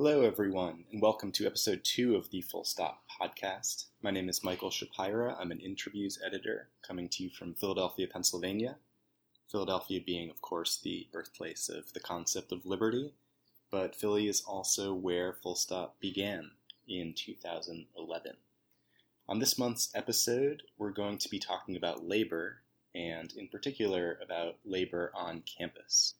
Hello, everyone, and welcome to episode two of the Full Stop podcast. My name is Michael Schapira. I'm an interviews editor coming to you from Philadelphia, Pennsylvania. Philadelphia being, of course, the birthplace of the concept of liberty, but Philly is also where Full Stop began in 2011. On this month's episode, we're going to be talking about labor, and in particular about labor on campus.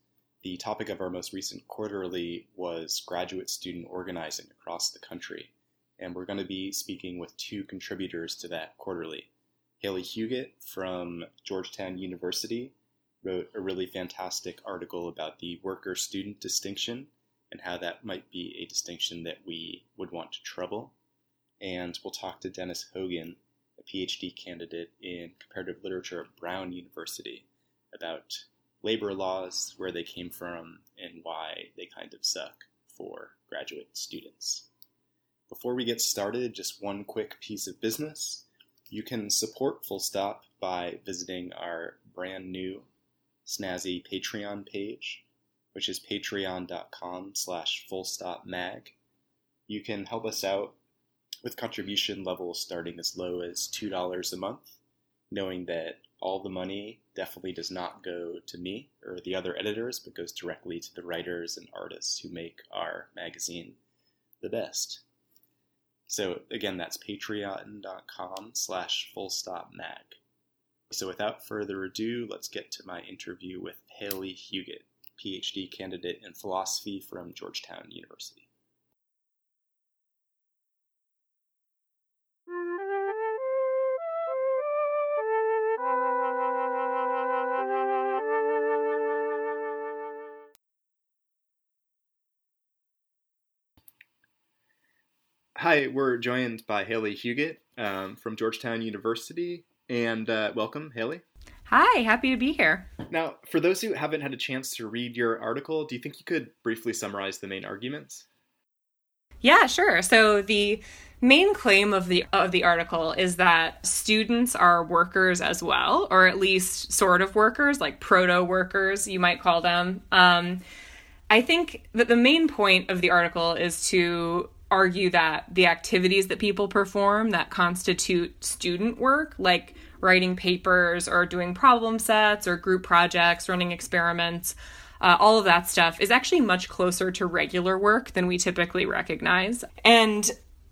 The topic of our most recent quarterly was graduate student organizing across the country, and we're going to be speaking with two contributors to that quarterly. Haley Huget from Georgetown University wrote a really fantastic article about the worker student distinction and how that might be a distinction that we would want to trouble. And we'll talk to Dennis Hogan, a PhD candidate in comparative literature at Brown University, about labor laws, where they came from, and why they kind of suck for graduate students. Before we get started, just one quick piece of business. You can support Full Stop by visiting our brand new snazzy Patreon page, which is patreon.com slash fullstopmag. You can help us out with contribution levels starting as low as $2 a month, knowing that all the money definitely does not go to me or the other editors, but goes directly to the writers and artists who make our magazine the best. So again, that's patreon.com slash fullstopmag. So without further ado, let's get to my interview with Haley Huget, PhD candidate in philosophy from Georgetown University. Hi, we're joined by Haley Huggett um, from Georgetown University, and uh, welcome, Haley. Hi, happy to be here. Now, for those who haven't had a chance to read your article, do you think you could briefly summarize the main arguments? Yeah, sure. So the main claim of the of the article is that students are workers as well, or at least sort of workers, like proto workers, you might call them. Um, I think that the main point of the article is to argue that the activities that people perform that constitute student work, like writing papers or doing problem sets or group projects, running experiments, uh, all of that stuff is actually much closer to regular work than we typically recognize. And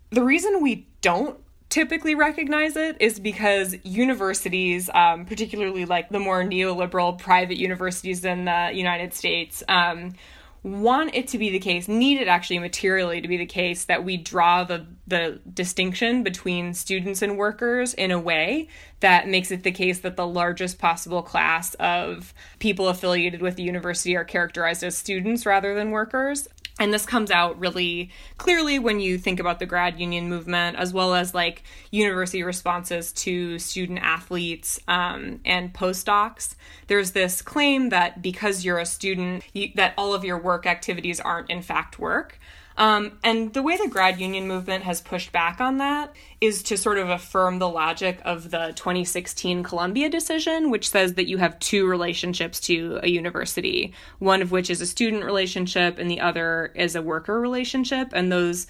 the reason we don't typically recognize it is because universities, um, particularly like the more neoliberal private universities in the United States, um, want it to be the case, need it actually materially to be the case that we draw the the distinction between students and workers in a way that makes it the case that the largest possible class of people affiliated with the university are characterized as students rather than workers. And this comes out really clearly when you think about the grad union movement, as well as like university responses to student athletes um, and postdocs. There's this claim that because you're a student, you, that all of your work activities aren't in fact work. Um, and the way the grad union movement has pushed back on that is to sort of affirm the logic of the 2016 Columbia decision, which says that you have two relationships to a university, one of which is a student relationship and the other is a worker relationship. And those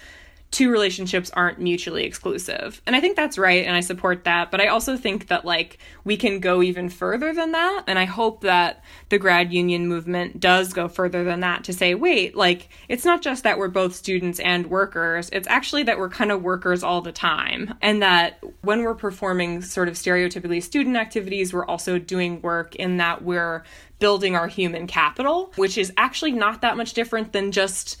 two relationships aren't mutually exclusive. And I think that's right and I support that, but I also think that like we can go even further than that and I hope that the grad union movement does go further than that to say, wait, like it's not just that we're both students and workers, it's actually that we're kind of workers all the time and that when we're performing sort of stereotypically student activities, we're also doing work in that we're building our human capital, which is actually not that much different than just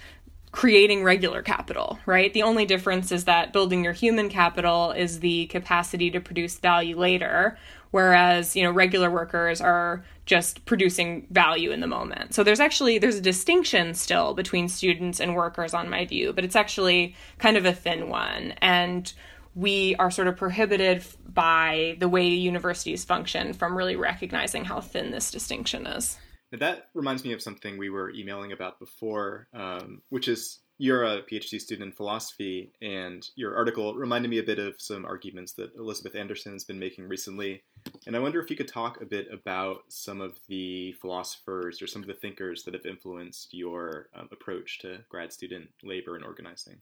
creating regular capital, right? The only difference is that building your human capital is the capacity to produce value later, whereas, you know, regular workers are just producing value in the moment. So there's actually there's a distinction still between students and workers on my view, but it's actually kind of a thin one and we are sort of prohibited by the way universities function from really recognizing how thin this distinction is. Now that reminds me of something we were emailing about before, um, which is you're a PhD student in philosophy, and your article reminded me a bit of some arguments that Elizabeth Anderson has been making recently. And I wonder if you could talk a bit about some of the philosophers or some of the thinkers that have influenced your um, approach to grad student labor and organizing.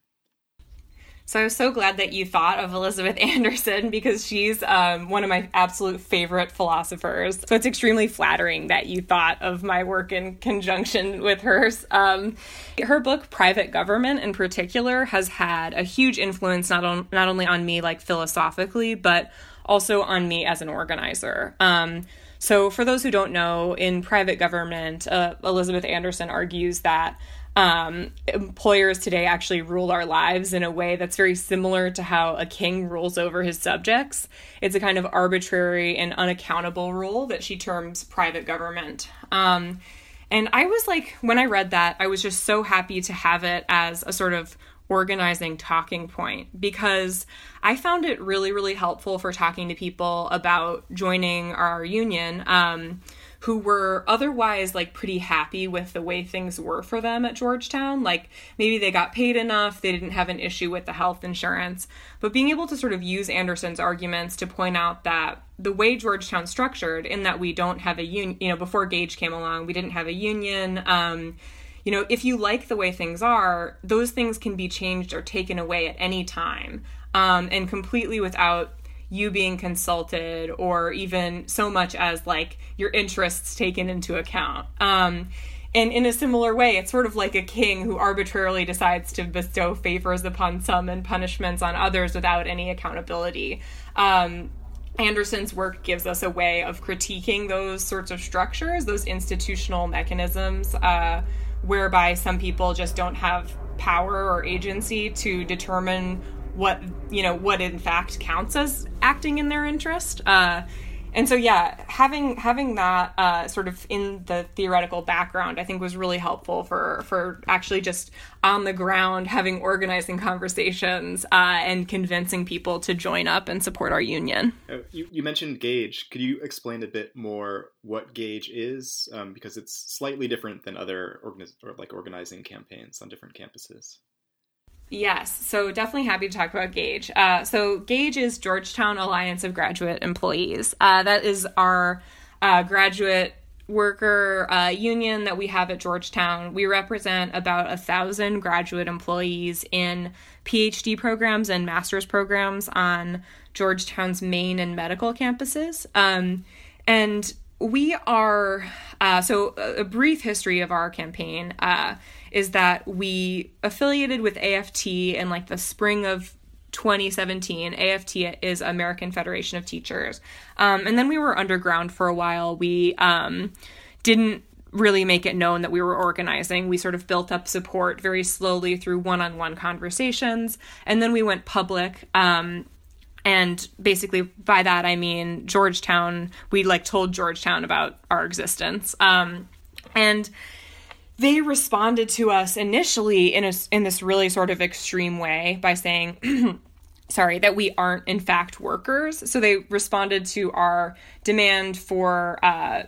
So I was so glad that you thought of Elizabeth Anderson because she's um, one of my absolute favorite philosophers. So it's extremely flattering that you thought of my work in conjunction with hers. Um, her book, Private Government, in particular, has had a huge influence not on not only on me like philosophically, but also on me as an organizer. Um, so, for those who don't know, in private government, uh, Elizabeth Anderson argues that um, employers today actually rule our lives in a way that's very similar to how a king rules over his subjects. It's a kind of arbitrary and unaccountable rule that she terms private government. Um, and I was like, when I read that, I was just so happy to have it as a sort of organizing talking point because I found it really, really helpful for talking to people about joining our union. Um, who were otherwise like pretty happy with the way things were for them at Georgetown. Like maybe they got paid enough, they didn't have an issue with the health insurance. But being able to sort of use Anderson's arguments to point out that the way Georgetown's structured, in that we don't have a union, you know, before Gage came along, we didn't have a union. Um, you know, if you like the way things are, those things can be changed or taken away at any time. Um, and completely without you being consulted or even so much as like your interests taken into account. Um, and in a similar way, it's sort of like a king who arbitrarily decides to bestow favors upon some and punishments on others without any accountability. Um, Anderson's work gives us a way of critiquing those sorts of structures, those institutional mechanisms, uh, whereby some people just don't have power or agency to determine what you know what in fact counts as acting in their interest. Uh, and so yeah having having that uh, sort of in the theoretical background i think was really helpful for for actually just on the ground having organizing conversations uh, and convincing people to join up and support our union. Uh, you, you mentioned gage. Could you explain a bit more what gage is? Um, because it's slightly different than other organiz- or like organizing campaigns on different campuses Yes, so definitely happy to talk about Gage. Uh, so Gage is Georgetown Alliance of Graduate Employees. Uh, that is our uh, graduate worker uh, union that we have at Georgetown. We represent about a thousand graduate employees in PhD programs and master's programs on Georgetown's main and medical campuses. Um, and we are uh, so a brief history of our campaign uh, is that we affiliated with AFT in like the spring of 2017. AFT is American Federation of Teachers. Um, and then we were underground for a while. We um, didn't really make it known that we were organizing. We sort of built up support very slowly through one on one conversations. And then we went public. Um, and basically by that I mean Georgetown. We like told Georgetown about our existence. Um, and they responded to us initially in a, in this really sort of extreme way by saying sorry that we aren't in fact workers. So they responded to our demand for uh,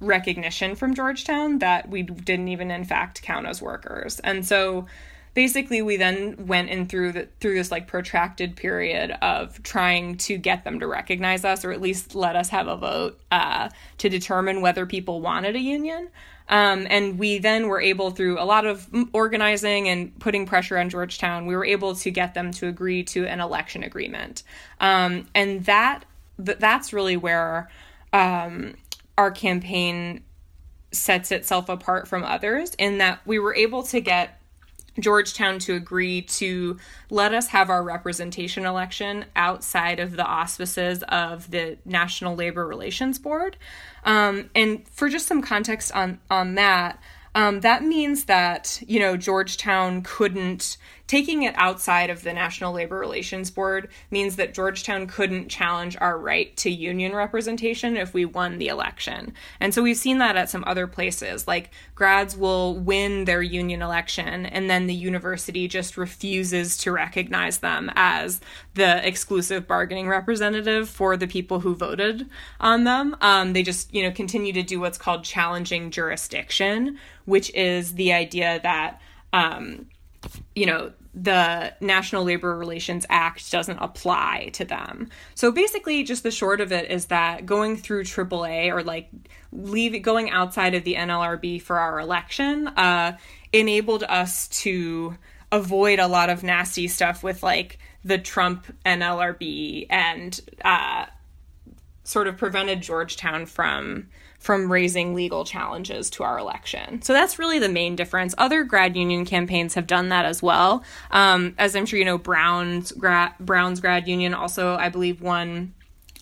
recognition from georgetown that we didn't even in fact count as workers. And so basically we then went in through the, through this like protracted period of trying to get them to recognize us or at least let us have a vote uh, to determine whether people wanted a union um, and we then were able, through a lot of organizing and putting pressure on Georgetown, we were able to get them to agree to an election agreement. Um, and that that's really where um, our campaign sets itself apart from others in that we were able to get Georgetown to agree to let us have our representation election outside of the auspices of the National Labor Relations Board. Um, and for just some context on on that, um, that means that you know Georgetown couldn't taking it outside of the National Labor Relations Board means that Georgetown couldn't challenge our right to union representation if we won the election. And so we've seen that at some other places. Like grads will win their union election, and then the university just refuses to recognize them as the exclusive bargaining representative for the people who voted on them. Um, they just, you know, continue to do what's called challenging jurisdiction, which is the idea that. Um, you know, the National Labor Relations Act doesn't apply to them. So basically, just the short of it is that going through AAA or like leaving going outside of the NLRB for our election uh, enabled us to avoid a lot of nasty stuff with like the Trump NLRB and uh, sort of prevented Georgetown from from raising legal challenges to our election. So that's really the main difference. Other grad union campaigns have done that as well. Um, as I'm sure you know, Brown's grad Brown's grad union also, I believe, won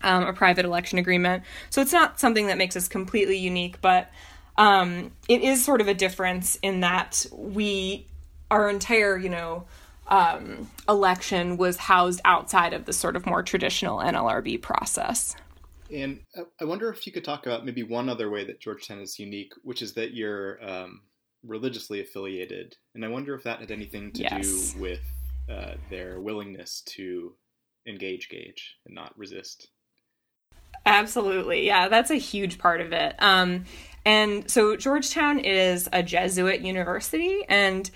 um, a private election agreement. So it's not something that makes us completely unique, but um, it is sort of a difference in that we our entire you know um, election was housed outside of the sort of more traditional NLRB process. And I wonder if you could talk about maybe one other way that Georgetown is unique, which is that you're um, religiously affiliated. And I wonder if that had anything to yes. do with uh, their willingness to engage Gage and not resist. Absolutely. Yeah, that's a huge part of it. Um, and so Georgetown is a Jesuit university, and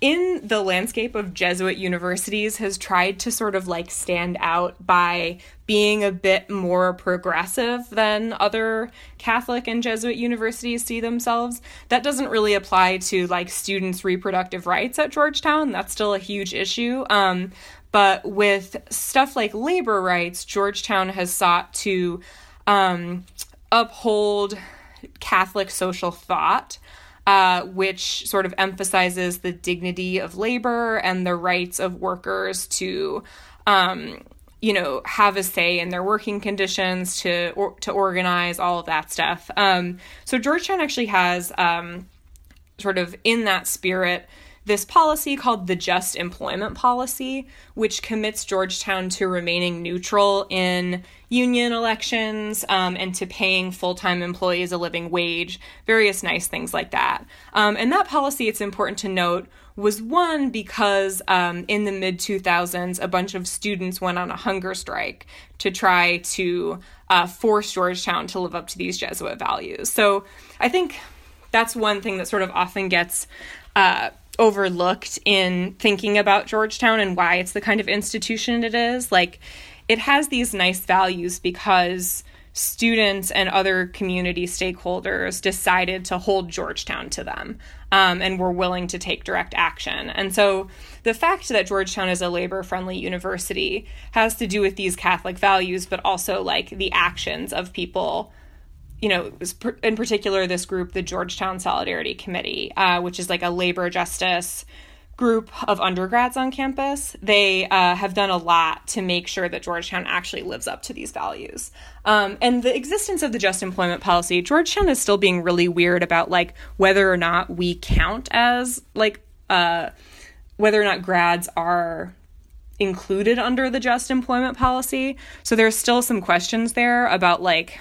in the landscape of Jesuit universities has tried to sort of like stand out by being a bit more progressive than other Catholic and Jesuit universities see themselves. That doesn't really apply to like students' reproductive rights at Georgetown. That's still a huge issue. Um, but with stuff like labor rights, Georgetown has sought to um, uphold Catholic social thought uh, which sort of emphasizes the dignity of labor and the rights of workers to, um, you know, have a say in their working conditions, to or, to organize, all of that stuff. Um, so Georgetown actually has um, sort of in that spirit this policy called the Just Employment Policy, which commits Georgetown to remaining neutral in union elections um, and to paying full time employees a living wage, various nice things like that. Um, and that policy, it's important to note, was one because um, in the mid 2000s, a bunch of students went on a hunger strike to try to uh, force Georgetown to live up to these Jesuit values. So I think that's one thing that sort of often gets. Uh, overlooked in thinking about Georgetown and why it's the kind of institution it is. Like, it has these nice values because students and other community stakeholders decided to hold Georgetown to them um, and were willing to take direct action. And so the fact that Georgetown is a labor friendly university has to do with these Catholic values, but also like the actions of people you know, in particular, this group, the Georgetown Solidarity Committee, uh, which is like a labor justice group of undergrads on campus, they uh, have done a lot to make sure that Georgetown actually lives up to these values. Um, and the existence of the just employment policy, Georgetown is still being really weird about like whether or not we count as like uh, whether or not grads are included under the just employment policy. So there's still some questions there about like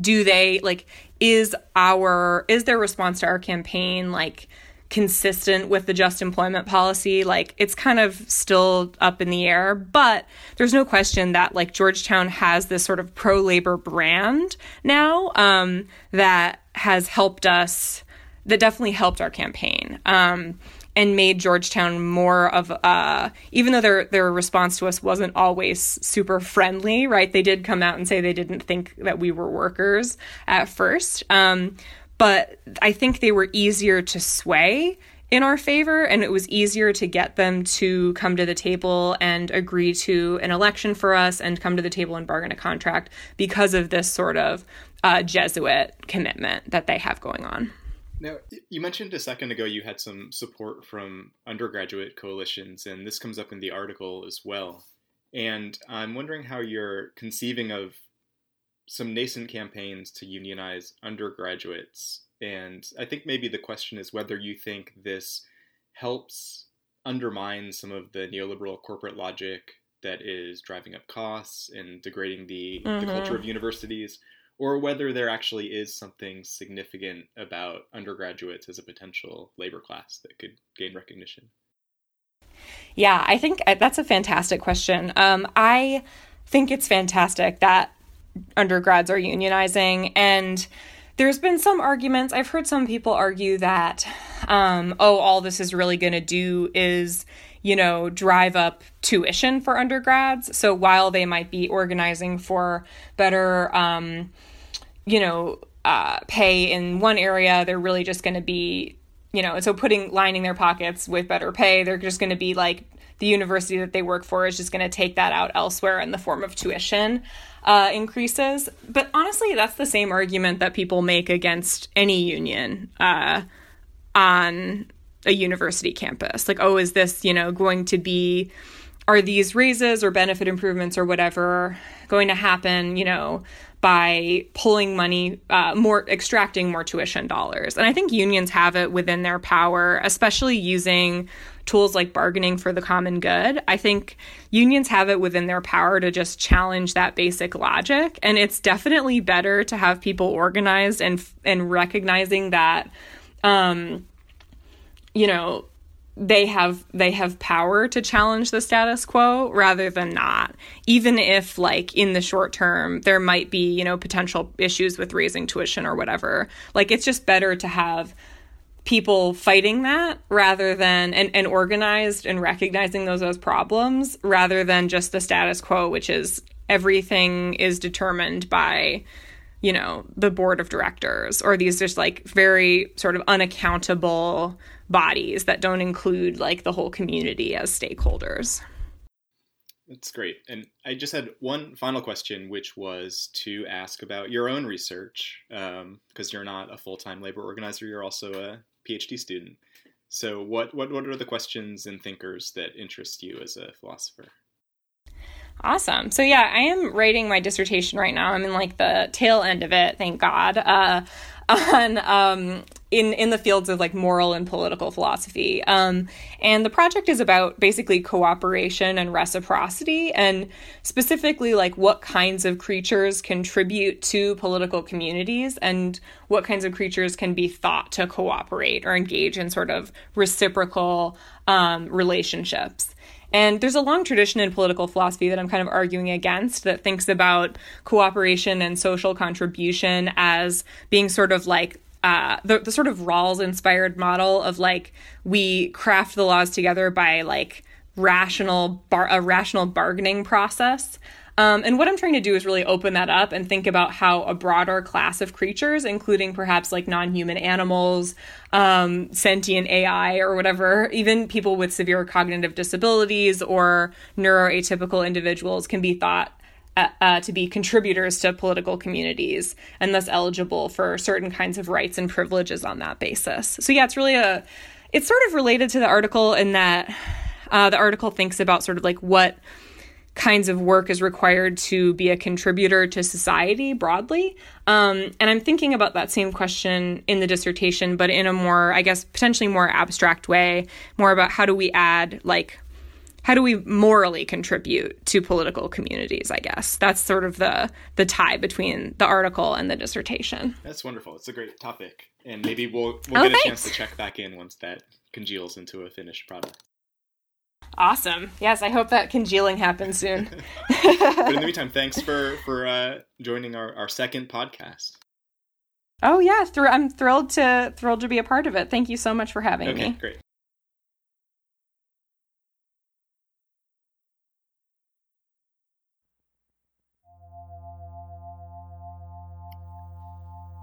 do they like is our is their response to our campaign like consistent with the just employment policy like it's kind of still up in the air but there's no question that like georgetown has this sort of pro labor brand now um, that has helped us that definitely helped our campaign um, and made Georgetown more of a even though their their response to us wasn't always super friendly, right? They did come out and say they didn't think that we were workers at first. Um, but I think they were easier to sway in our favor and it was easier to get them to come to the table and agree to an election for us and come to the table and bargain a contract because of this sort of uh, Jesuit commitment that they have going on. Now, you mentioned a second ago you had some support from undergraduate coalitions, and this comes up in the article as well. And I'm wondering how you're conceiving of some nascent campaigns to unionize undergraduates. And I think maybe the question is whether you think this helps undermine some of the neoliberal corporate logic that is driving up costs and degrading the, mm-hmm. the culture of universities, or whether there actually is something significant about undergraduates as a potential labor class that could gain recognition? Yeah, I think uh, that's a fantastic question. Um, I think it's fantastic that undergrads are unionizing and there's been some arguments. I've heard some people argue that, um, oh, all this is really going to do is, you know, drive up tuition for undergrads. So while they might be organizing for better, um, you know, uh, pay in one area, they're really just going to be, you know, so putting lining their pockets with better pay, they're just going to be like the university that they work for is just going to take that out elsewhere in the form of tuition uh, increases. But honestly, that's the same argument that people make against any union uh, on a university campus. Like, oh, is this, you know, going to be, are these raises or benefit improvements or whatever going to happen, you know, by pulling money, uh, more, extracting more tuition dollars? And I think unions have it within their power, especially using tools like bargaining for the common good. I think unions have it within their power to just challenge that basic logic and it's definitely better to have people organized and and recognizing that um you know they have they have power to challenge the status quo rather than not even if like in the short term there might be you know potential issues with raising tuition or whatever like it's just better to have people fighting that rather than and, and organized and recognizing those as problems rather than just the status quo which is everything is determined by you know the board of directors or these just like very sort of unaccountable bodies that don't include like the whole community as stakeholders that's great. And I just had one final question, which was to ask about your own research, because um, you're not a full time labor organizer, you're also a PhD student. So, what, what, what are the questions and thinkers that interest you as a philosopher? Awesome. So yeah, I am writing my dissertation right now. I'm in like the tail end of it, thank God. Uh, on um, in in the fields of like moral and political philosophy. Um, and the project is about basically cooperation and reciprocity, and specifically like what kinds of creatures contribute to political communities, and what kinds of creatures can be thought to cooperate or engage in sort of reciprocal um, relationships. And there's a long tradition in political philosophy that I'm kind of arguing against that thinks about cooperation and social contribution as being sort of like uh, the, the sort of Rawls inspired model of like we craft the laws together by like rational bar- a rational bargaining process. Um, and what I'm trying to do is really open that up and think about how a broader class of creatures, including perhaps like non human animals, um, sentient AI, or whatever, even people with severe cognitive disabilities or neuroatypical individuals, can be thought uh, uh, to be contributors to political communities and thus eligible for certain kinds of rights and privileges on that basis. So, yeah, it's really a, it's sort of related to the article in that uh, the article thinks about sort of like what kinds of work is required to be a contributor to society broadly. Um, and I'm thinking about that same question in the dissertation, but in a more, I guess, potentially more abstract way, more about how do we add, like, how do we morally contribute to political communities i guess that's sort of the the tie between the article and the dissertation that's wonderful it's a great topic and maybe we'll we'll oh, get a chance to check back in once that congeals into a finished product Awesome. Yes, I hope that congealing happens soon. but in the meantime, thanks for for uh, joining our, our second podcast. Oh yeah, thr- I'm thrilled to thrilled to be a part of it. Thank you so much for having okay, me. Great.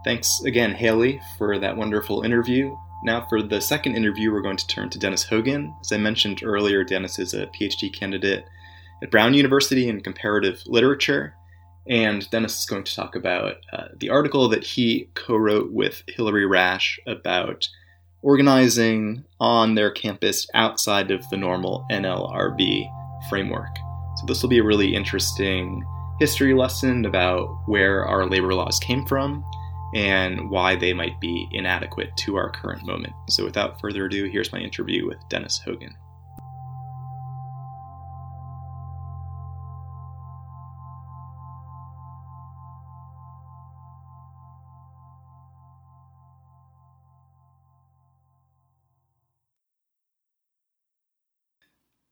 Thanks again, Haley, for that wonderful interview. Now, for the second interview, we're going to turn to Dennis Hogan. As I mentioned earlier, Dennis is a PhD candidate at Brown University in comparative literature. And Dennis is going to talk about uh, the article that he co wrote with Hilary Rash about organizing on their campus outside of the normal NLRB framework. So, this will be a really interesting history lesson about where our labor laws came from and why they might be inadequate to our current moment. So, without further ado, here's my interview with Dennis Hogan.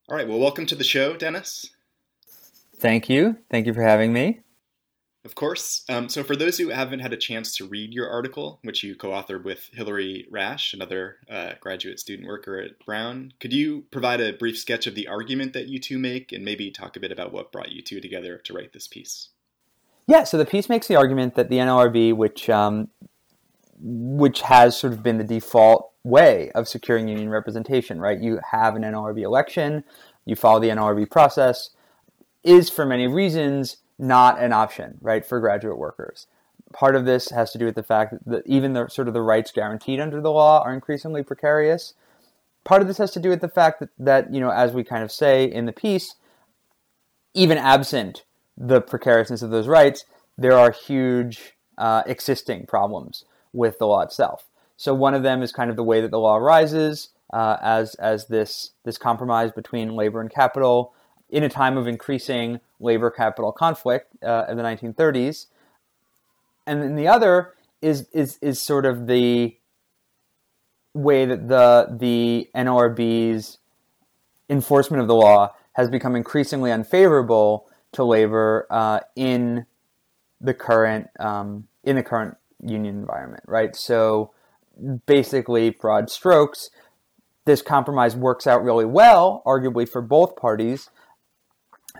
All right, well, welcome to the show, Dennis. Thank you. Thank you for having me. Of course. Um, so, for those who haven't had a chance to read your article, which you co authored with Hilary Rash, another uh, graduate student worker at Brown, could you provide a brief sketch of the argument that you two make and maybe talk a bit about what brought you two together to write this piece? Yeah, so the piece makes the argument that the NLRB, which um, which has sort of been the default way of securing union representation, right? You have an NLRB election, you follow the NLRB process, is for many reasons not an option, right, for graduate workers. Part of this has to do with the fact that even the sort of the rights guaranteed under the law are increasingly precarious. Part of this has to do with the fact that, that you know, as we kind of say in the piece, even absent the precariousness of those rights, there are huge uh, existing problems with the law itself. So one of them is kind of the way that the law arises uh, as as this this compromise between labor and capital in a time of increasing labor capital conflict uh, in the 1930s. And then the other is is is sort of the way that the the NLRB's enforcement of the law has become increasingly unfavorable to labor uh, in the current um, in the current union environment, right? So basically, broad strokes, this compromise works out really well, arguably for both parties,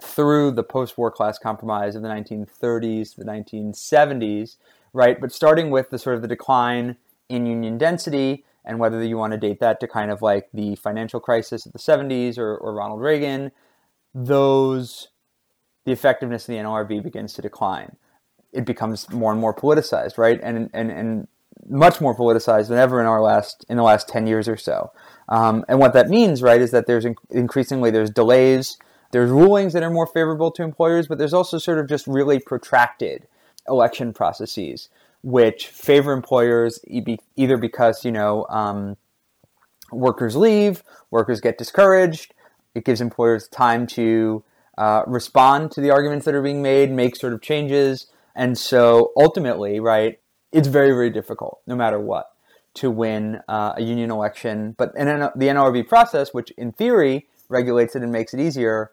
through the post-war class compromise of the 1930s, the 1970s, right? But starting with the sort of the decline in union density, and whether you want to date that to kind of like the financial crisis of the 70s or, or Ronald Reagan, those the effectiveness of the NLRB begins to decline it becomes more and more politicized, right? And and and much more politicized than ever in our last in the last ten years or so. Um, and what that means, right, is that there's increasingly there's delays, there's rulings that are more favorable to employers, but there's also sort of just really protracted election processes which favor employers either because you know um, workers leave, workers get discouraged. It gives employers time to uh, respond to the arguments that are being made, make sort of changes. And so ultimately, right, it's very, very difficult, no matter what, to win uh, a union election. But in the NLRB process, which in theory regulates it and makes it easier,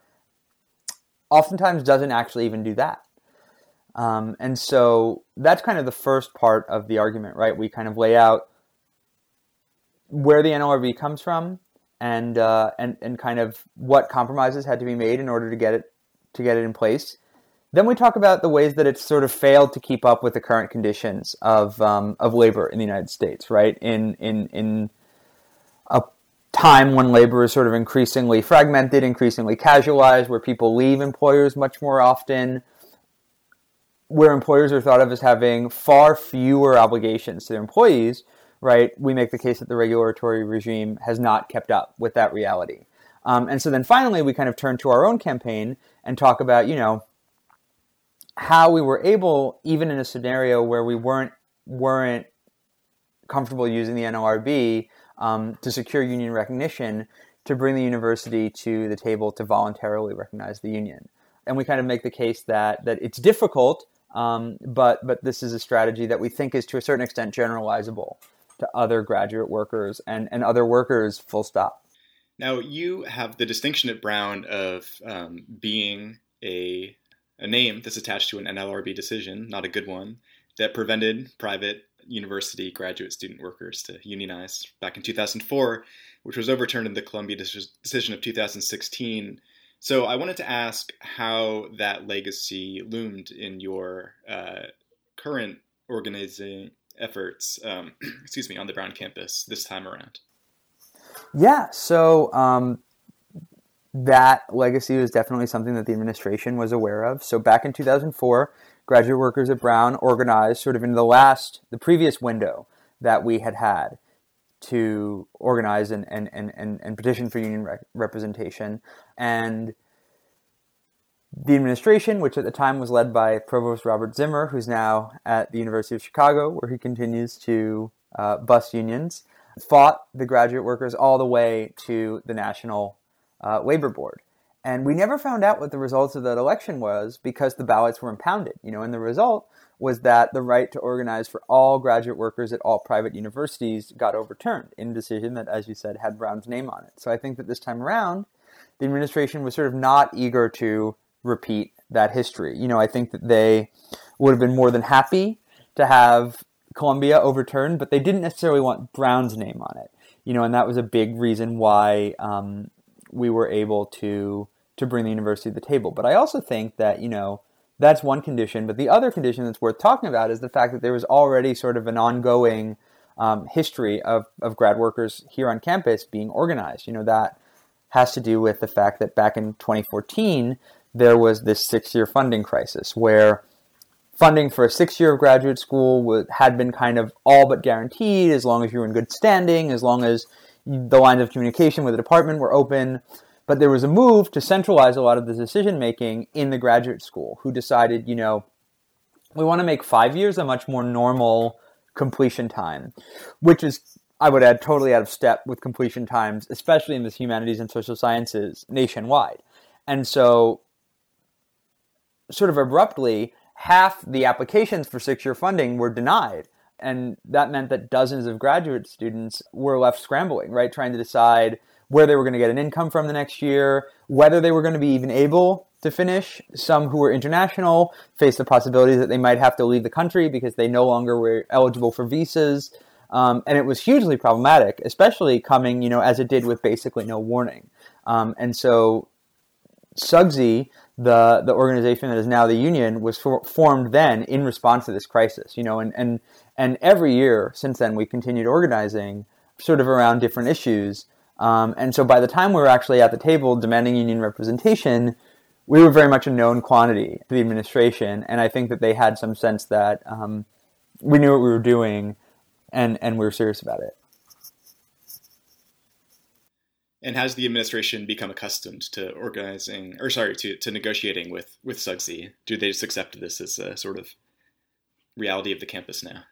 oftentimes doesn't actually even do that. Um, and so that's kind of the first part of the argument, right? We kind of lay out where the NLRB comes from and uh, and and kind of what compromises had to be made in order to get it to get it in place. Then we talk about the ways that it's sort of failed to keep up with the current conditions of um, of labor in the United States, right? In in in time when labor is sort of increasingly fragmented, increasingly casualized, where people leave employers much more often, where employers are thought of as having far fewer obligations to their employees, right? We make the case that the regulatory regime has not kept up with that reality. Um, and so then finally, we kind of turn to our own campaign and talk about, you know, how we were able, even in a scenario where we weren't weren't comfortable using the NLRB um, to secure union recognition, to bring the university to the table to voluntarily recognize the union. And we kind of make the case that that it's difficult, um, but but this is a strategy that we think is to a certain extent generalizable to other graduate workers and, and other workers. Full stop. Now you have the distinction at Brown of um, being a a name that's attached to an NLRB decision, not a good one, that prevented private university graduate student workers to unionize back in 2004, which was overturned in the Columbia decision of 2016. So I wanted to ask how that legacy loomed in your uh, current organizing efforts, um, excuse me, on the Brown campus this time around. Yeah, so um, that legacy was definitely something that the administration was aware of. So back in 2004, graduate workers at Brown organized sort of in the last, the previous window that we had had to organize and, and, and, and, and petition for union re- representation. And the administration, which at the time was led by Provost Robert Zimmer, who's now at the University of Chicago, where he continues to uh, bust unions, fought the graduate workers all the way to the national uh, labor board. And we never found out what the results of that election was because the ballots were impounded. You know, and the result was that the right to organize for all graduate workers at all private universities got overturned in a decision that, as you said, had Brown's name on it. So I think that this time around, the administration was sort of not eager to repeat that history. You know, I think that they would have been more than happy to have Columbia overturned, but they didn't necessarily want Brown's name on it. You know, and that was a big reason why um, we were able to to bring the university to the table. But I also think that you know that's one condition. But the other condition that's worth talking about is the fact that there was already sort of an ongoing um, history of, of grad workers here on campus being organized. You know, that has to do with the fact that back in 2014, there was this six year funding crisis where funding for a six year of graduate school had been kind of all but guaranteed as long as you were in good standing, as long as the lines of communication with the department were open. But there was a move to centralize a lot of the decision making in the graduate school, who decided, you know, we want to make five years a much more normal completion time, which is, I would add, totally out of step with completion times, especially in the humanities and social sciences nationwide. And so, sort of abruptly, half the applications for six year funding were denied. And that meant that dozens of graduate students were left scrambling, right? Trying to decide where they were going to get an income from the next year, whether they were going to be even able to finish. Some who were international faced the possibility that they might have to leave the country because they no longer were eligible for visas. Um, and it was hugely problematic, especially coming, you know, as it did with basically no warning. Um, and so SUGSE, the the organization that is now the union, was for, formed then in response to this crisis. You know, and and and every year since then we continued organizing, sort of around different issues. Um, and so by the time we were actually at the table demanding union representation, we were very much a known quantity to the administration. And I think that they had some sense that um, we knew what we were doing and, and we were serious about it. And has the administration become accustomed to organizing, or sorry, to, to negotiating with, with SUGSE? Do they just accept this as a sort of reality of the campus now?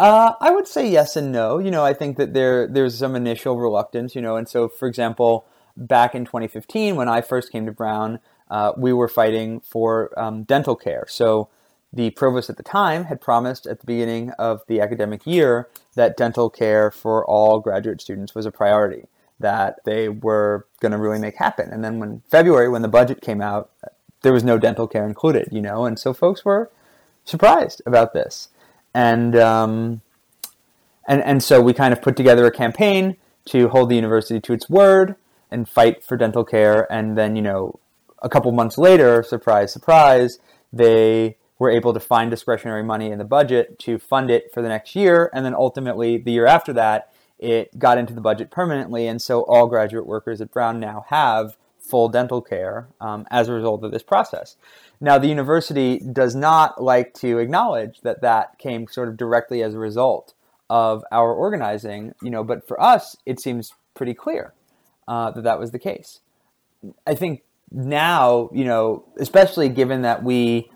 Uh, I would say yes and no. You know, I think that there there's some initial reluctance. You know, and so for example, back in 2015 when I first came to Brown, uh, we were fighting for um, dental care. So the provost at the time had promised at the beginning of the academic year that dental care for all graduate students was a priority. That they were going to really make happen. And then when February, when the budget came out, there was no dental care included. You know, and so folks were surprised about this and um, and and so we kind of put together a campaign to hold the university to its word and fight for dental care. And then you know, a couple months later, surprise, surprise, they were able to find discretionary money in the budget to fund it for the next year, and then ultimately the year after that, it got into the budget permanently, and so all graduate workers at Brown now have full dental care um, as a result of this process. Now, the university does not like to acknowledge that that came sort of directly as a result of our organizing, you know, but for us, it seems pretty clear uh, that that was the case. I think now, you know, especially given that we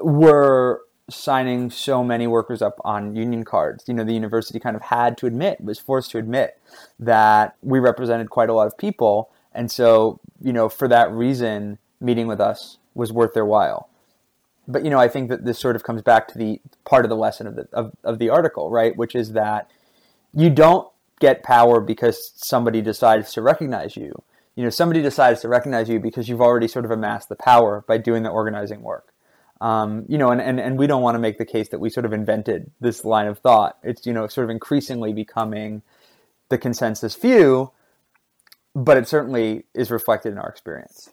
were signing so many workers up on union cards, you know, the university kind of had to admit, was forced to admit that we represented quite a lot of people. And so, you know, for that reason, meeting with us was worth their while. But you know, I think that this sort of comes back to the part of the lesson of the of, of the article, right? Which is that you don't get power because somebody decides to recognize you. You know, somebody decides to recognize you because you've already sort of amassed the power by doing the organizing work. Um, you know, and, and, and we don't want to make the case that we sort of invented this line of thought. It's, you know, sort of increasingly becoming the consensus view, but it certainly is reflected in our experience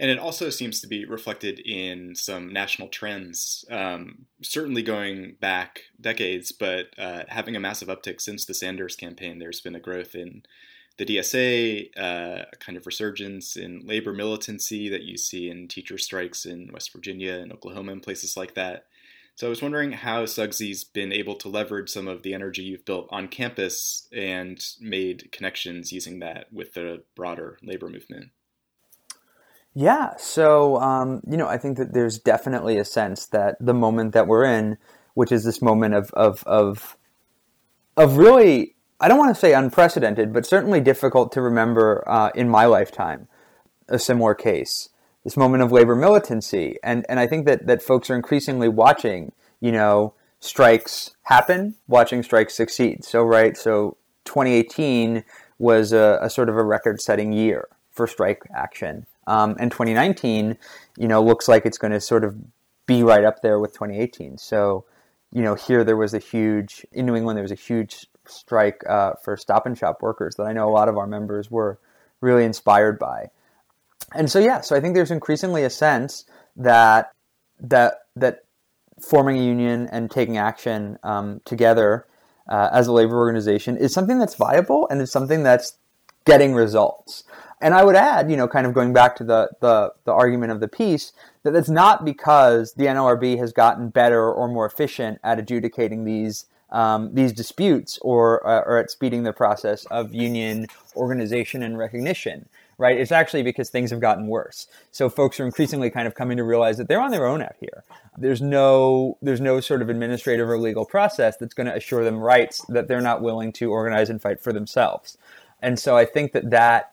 and it also seems to be reflected in some national trends, um, certainly going back decades, but uh, having a massive uptick since the Sanders campaign. There's been a growth in the DSA, uh, a kind of resurgence in labor militancy that you see in teacher strikes in West Virginia and Oklahoma and places like that. So I was wondering how SUGSE's been able to leverage some of the energy you've built on campus and made connections using that with the broader labor movement. Yeah, so um, you know, I think that there's definitely a sense that the moment that we're in, which is this moment of of of, of really, I don't want to say unprecedented, but certainly difficult to remember uh, in my lifetime, a similar case. This moment of labor militancy, and and I think that that folks are increasingly watching, you know, strikes happen, watching strikes succeed. So right, so 2018 was a, a sort of a record-setting year for strike action. Um, and 2019, you know, looks like it's going to sort of be right up there with 2018. So, you know, here there was a huge in New England there was a huge strike uh, for Stop and Shop workers that I know a lot of our members were really inspired by. And so, yeah, so I think there's increasingly a sense that that that forming a union and taking action um, together uh, as a labor organization is something that's viable and is something that's getting results. And I would add, you know, kind of going back to the, the, the argument of the piece, that it's not because the NLRB has gotten better or more efficient at adjudicating these um, these disputes or uh, or at speeding the process of union organization and recognition right? It's actually because things have gotten worse. So folks are increasingly kind of coming to realize that they're on their own out here. There's no there's no sort of administrative or legal process that's going to assure them rights that they're not willing to organize and fight for themselves. And so I think that that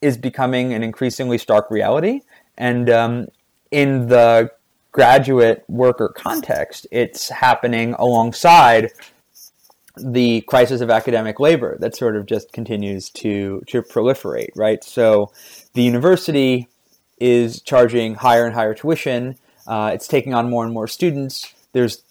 is becoming an increasingly stark reality. And um, in the graduate worker context, it's happening alongside the crisis of academic labor that sort of just continues to to proliferate, right? So the university is charging higher and higher tuition. Uh, it's taking on more and more students. There's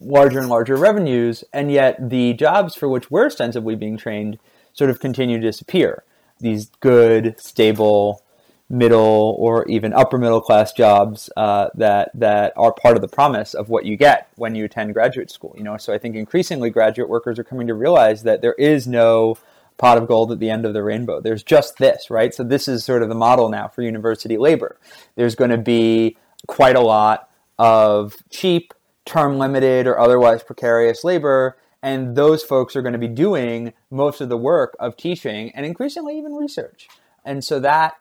larger and larger revenues, and yet the jobs for which we're ostensibly being trained sort of continue to disappear. These good, stable, middle or even upper middle class jobs uh, that that are part of the promise of what you get when you attend graduate school. You know, so I think increasingly graduate workers are coming to realize that there is no pot of gold at the end of the rainbow. There's just this, right? So this is sort of the model now for university labor. There's going to be quite a lot of cheap, term limited, or otherwise precarious labor. And those folks are going to be doing most of the work of teaching and increasingly even research. And so that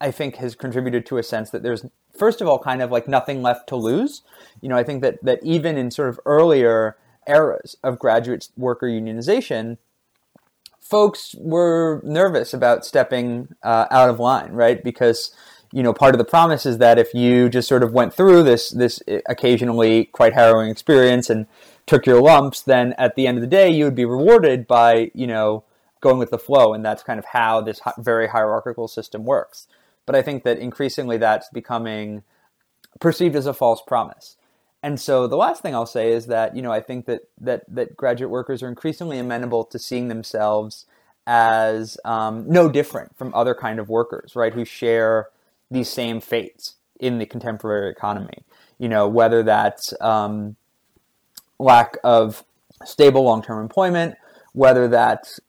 I think has contributed to a sense that there's first of all kind of like nothing left to lose. You know, I think that that even in sort of earlier eras of graduate worker unionization, folks were nervous about stepping uh, out of line, right? Because you know, part of the promise is that if you just sort of went through this this occasionally quite harrowing experience and took your lumps, then at the end of the day you would be rewarded by you know going with the flow, and that's kind of how this very hierarchical system works. But I think that increasingly that's becoming perceived as a false promise. And so the last thing I'll say is that, you know, I think that that that graduate workers are increasingly amenable to seeing themselves as um, no different from other kind of workers, right, who share these same fates in the contemporary economy. You know, whether that's um, lack of stable long-term employment, whether that's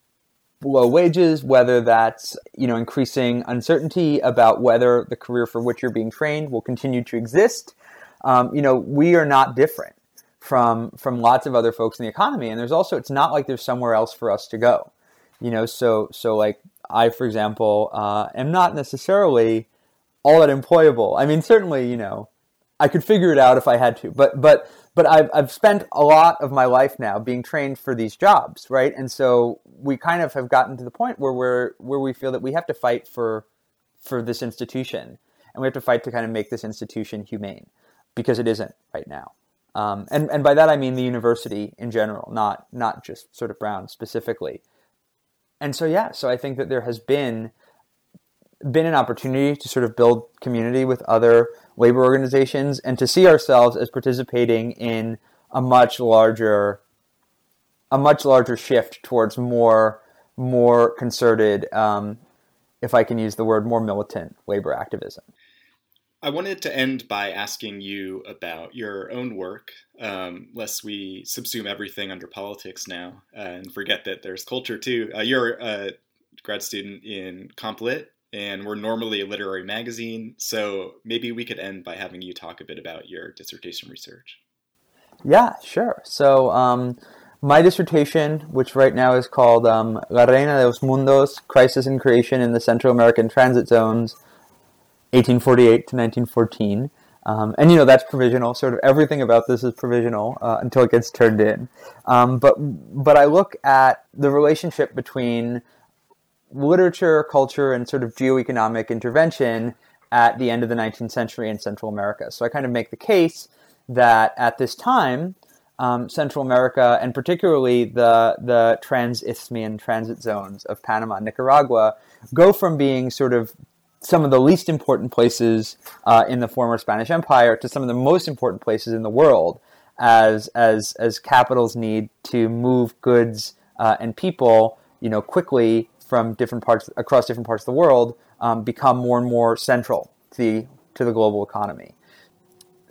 low wages, whether that's you know increasing uncertainty about whether the career for which you're being trained will continue to exist. Um, you know, we are not different from from lots of other folks in the economy, and there's also it's not like there's somewhere else for us to go. You know, so so like I, for example, uh, am not necessarily all that employable. I mean, certainly, you know, I could figure it out if I had to, but but but I've, I've spent a lot of my life now being trained for these jobs, right? And so we kind of have gotten to the point where we're where we feel that we have to fight for for this institution, and we have to fight to kind of make this institution humane, because it isn't right now. Um, and and by that I mean the university in general, not not just sort of Brown specifically. And so yeah, so I think that there has been been an opportunity to sort of build community with other labor organizations and to see ourselves as participating in a much larger a much larger shift towards more more concerted um, if I can use the word more militant labor activism. I wanted to end by asking you about your own work, um, lest we subsume everything under politics now uh, and forget that there's culture too. Uh, you're a grad student in Comp Lit and we're normally a literary magazine. So maybe we could end by having you talk a bit about your dissertation research. Yeah, sure. So um, my dissertation, which right now is called um, La Reina de los Mundos: Crisis and Creation in the Central American Transit Zones, 1848 to 1914. Um, and you know that's provisional. Sort of everything about this is provisional uh, until it gets turned in. Um, but but I look at the relationship between literature, culture, and sort of geoeconomic intervention at the end of the 19th century in Central America. So I kind of make the case that at this time, um, Central America, and particularly the the transisthmian transit zones of Panama and Nicaragua, go from being sort of some of the least important places uh, in the former Spanish Empire to some of the most important places in the world as as as capitals need to move goods uh, and people, you know, quickly from different parts across different parts of the world, um, become more and more central to the to the global economy.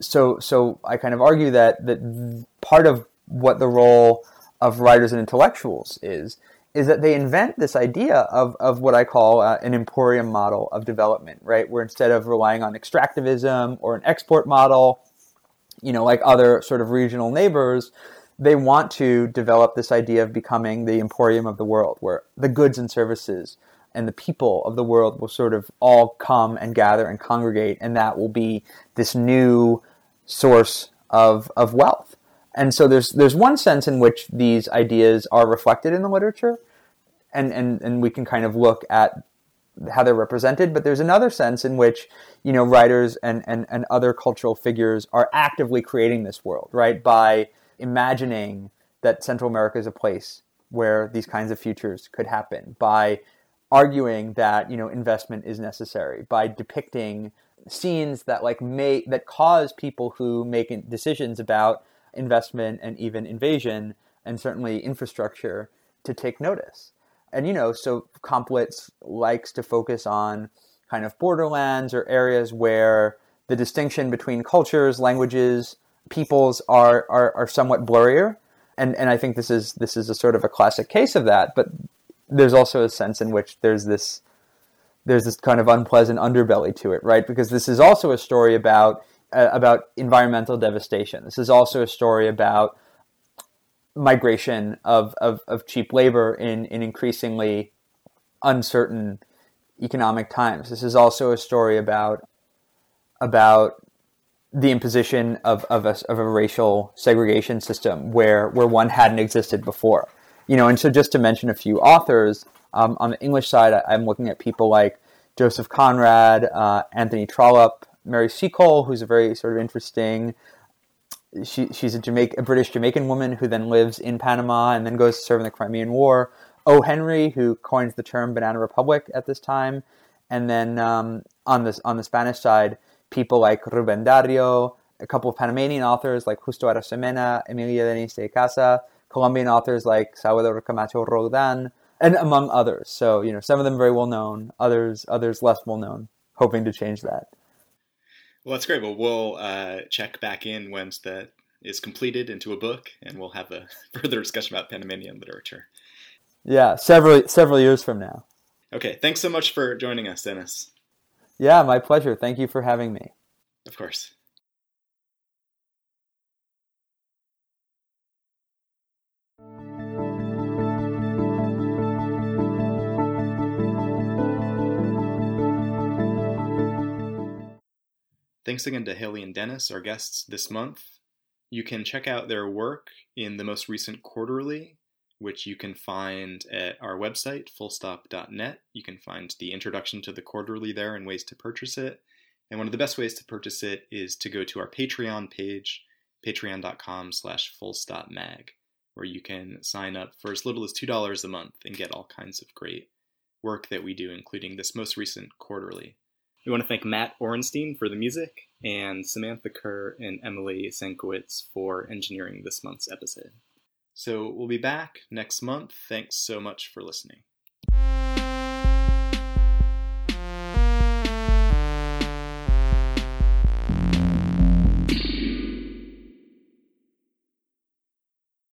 So so I kind of argue that that part of what the role of writers and intellectuals is is that they invent this idea of, of what I call uh, an emporium model of development, right? Where instead of relying on extractivism or an export model, you know, like other sort of regional neighbors, they want to develop this idea of becoming the emporium of the world, where the goods and services and the people of the world will sort of all come and gather and congregate, and that will be this new source of, of wealth. And so there's there's one sense in which these ideas are reflected in the literature, and, and, and we can kind of look at how they're represented, but there's another sense in which, you know, writers and, and, and other cultural figures are actively creating this world, right? By imagining that Central America is a place where these kinds of futures could happen, by arguing that, you know, investment is necessary, by depicting scenes that like may that cause people who make decisions about investment and even invasion and certainly infrastructure to take notice. And you know, so Comp Lit likes to focus on kind of borderlands or areas where the distinction between cultures, languages, peoples are, are, are somewhat blurrier. And, and I think this is, this is a sort of a classic case of that. But there's also a sense in which there's this, there's this kind of unpleasant underbelly to it, right? Because this is also a story about, uh, about environmental devastation. This is also a story about migration of, of, of cheap labor in, in increasingly uncertain economic times. This is also a story about about the imposition of, of, a, of a racial segregation system where, where one hadn't existed before. You know, and so just to mention a few authors, um, on the English side, I, am looking at people like Joseph Conrad, uh, Anthony Trollope, Mary Seacole, who's a very sort of interesting she, she's a Jamaica, a British Jamaican woman who then lives in Panama and then goes to serve in the Crimean War. O. Henry, who coins the term "banana republic" at this time, and then um, on this on the Spanish side, people like Ruben Dario, a couple of Panamanian authors like Justo Arosemena, Amelia Denis de Icaza, Colombian authors like Salvador Camacho Roldan, and among others. So you know, some of them very well known, others others less well known. Hoping to change that. Well, that's great. Well, we'll uh, check back in once that is completed into a book, and we'll have a further discussion about Panamanian literature. Yeah, several several years from now. Okay, thanks so much for joining us, Dennis. Yeah, my pleasure. Thank you for having me. Of course. Thanks again to Haley and Dennis, our guests this month. You can check out their work in the most recent quarterly, which you can find at our website, fullstop.net. You can find the introduction to the quarterly there and ways to purchase it. And one of the best ways to purchase it is to go to our Patreon page, patreon.com slash fullstopmag, where you can sign up for as little as $2 a month and get all kinds of great work that we do, including this most recent quarterly. We want to thank Matt Orenstein for the music and Samantha Kerr and Emily Senkowitz for engineering this month's episode. So we'll be back next month. Thanks so much for listening.